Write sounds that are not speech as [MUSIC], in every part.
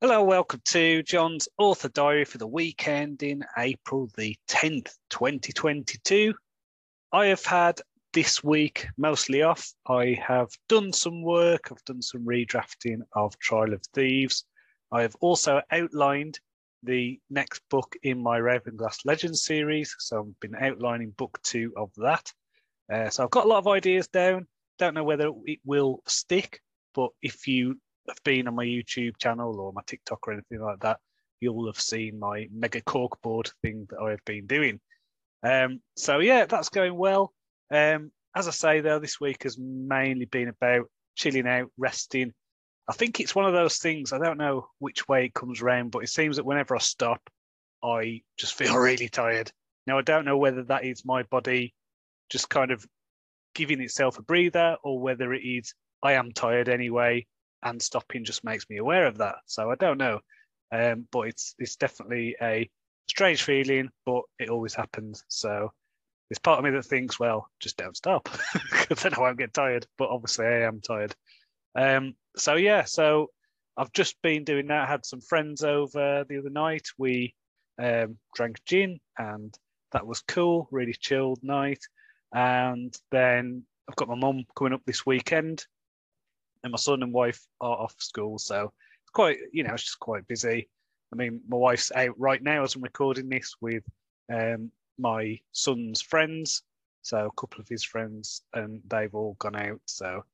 Hello, welcome to Jon's Author Diary for the weekend in April the 10th, 2022. I have had this week mostly off. I have done some work, I've done some redrafting of Trial of Thieves. I have also outlined the next book in my Ravenglass Legends series. So I've been outlining book two of that. Uh, so I've got a lot of ideas down. Don't know whether it will stick, but if you have been on my YouTube channel or my TikTok or anything like that, you'll have seen my mega corkboard thing that I've been doing. Um, so yeah, that's going well. Um, as I say though, this week has mainly been about chilling out, resting. I think it's one of those things. I don't know which way it comes around, but it seems that whenever I stop, I just feel [LAUGHS] really tired. Now I don't know whether that is my body just kind of giving itself a breather, or whether it is I am tired anyway and stopping just makes me aware of that. So I don't know, um, but it's it's definitely a strange feeling, but it always happens. So there's part of me that thinks, well, just don't stop [LAUGHS] because then I won't get tired. But obviously, I am tired. Um, so yeah, so I've just been doing that. I had some friends over the other night. We um, drank gin, and that was cool. Really chilled night. And then I've got my mum coming up this weekend and my son and wife are off school, so it's quite you know it's just quite busy. I mean, my wife's out right now as I'm recording this with um, my son's friends, so a couple of his friends, and they've all gone out, so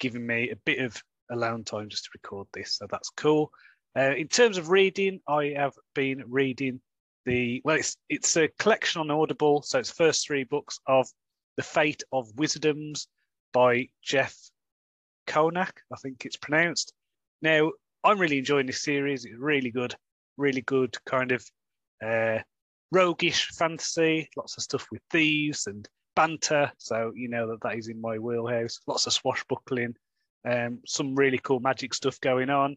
giving me a bit of alone time just to record this, so that's cool. Uh, in terms of reading, I have been reading the well, it's it's a collection on Audible, so it's first three books of the Fate of Wizardoms by Jeff Kohanek, I think it's pronounced. Now, I'm really enjoying this series. It's really good, really good kind of uh, roguish fantasy. Lots of stuff with thieves and banter. So you know that that is in my wheelhouse. Lots of swashbuckling, um, some really cool magic stuff going on,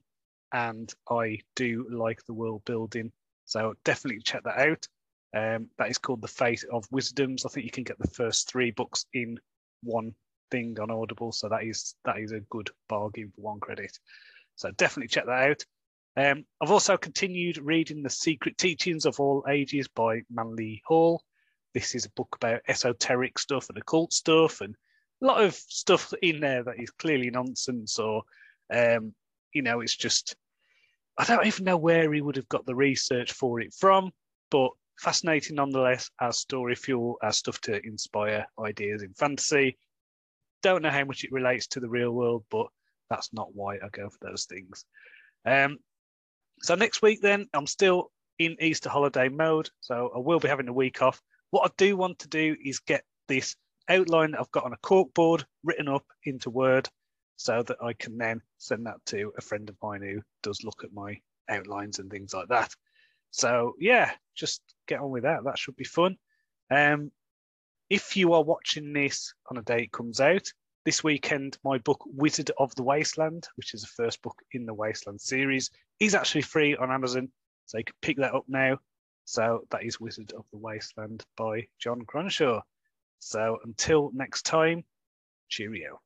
and I do like the world building. So definitely check that out. Um, that is called The Fate of Wizardoms. I think you can get the first three books in one thing on Audible, so that is that is a good bargain for one credit. So definitely check that out. Um, I've also continued reading The Secret Teachings of All Ages by Manly Hall. This is a book about esoteric stuff and occult stuff, and a lot of stuff in there that is clearly nonsense, or um, you know, it's just I don't even know where he would have got the research for it from, but fascinating nonetheless as story fuel, as stuff to inspire ideas in fantasy don't know how much it relates to the real world, but that's not why I go for those things. Um, so next week, then, I'm still in Easter holiday mode, so I will be having a week off. What I do want to do is get this outline that I've got on a cork board written up into Word so that I can then send that to a friend of mine who does look at my outlines and things like that. So yeah, just get on with that. That should be fun. Um, if you are watching this on a day it comes out, this weekend, my book Wizard of the Wasteland, which is the first book in the Wasteland series, is actually free on Amazon. So you can pick that up now. So that is Wizard of the Wasteland by Jon Cronshaw. So until next time, cheerio.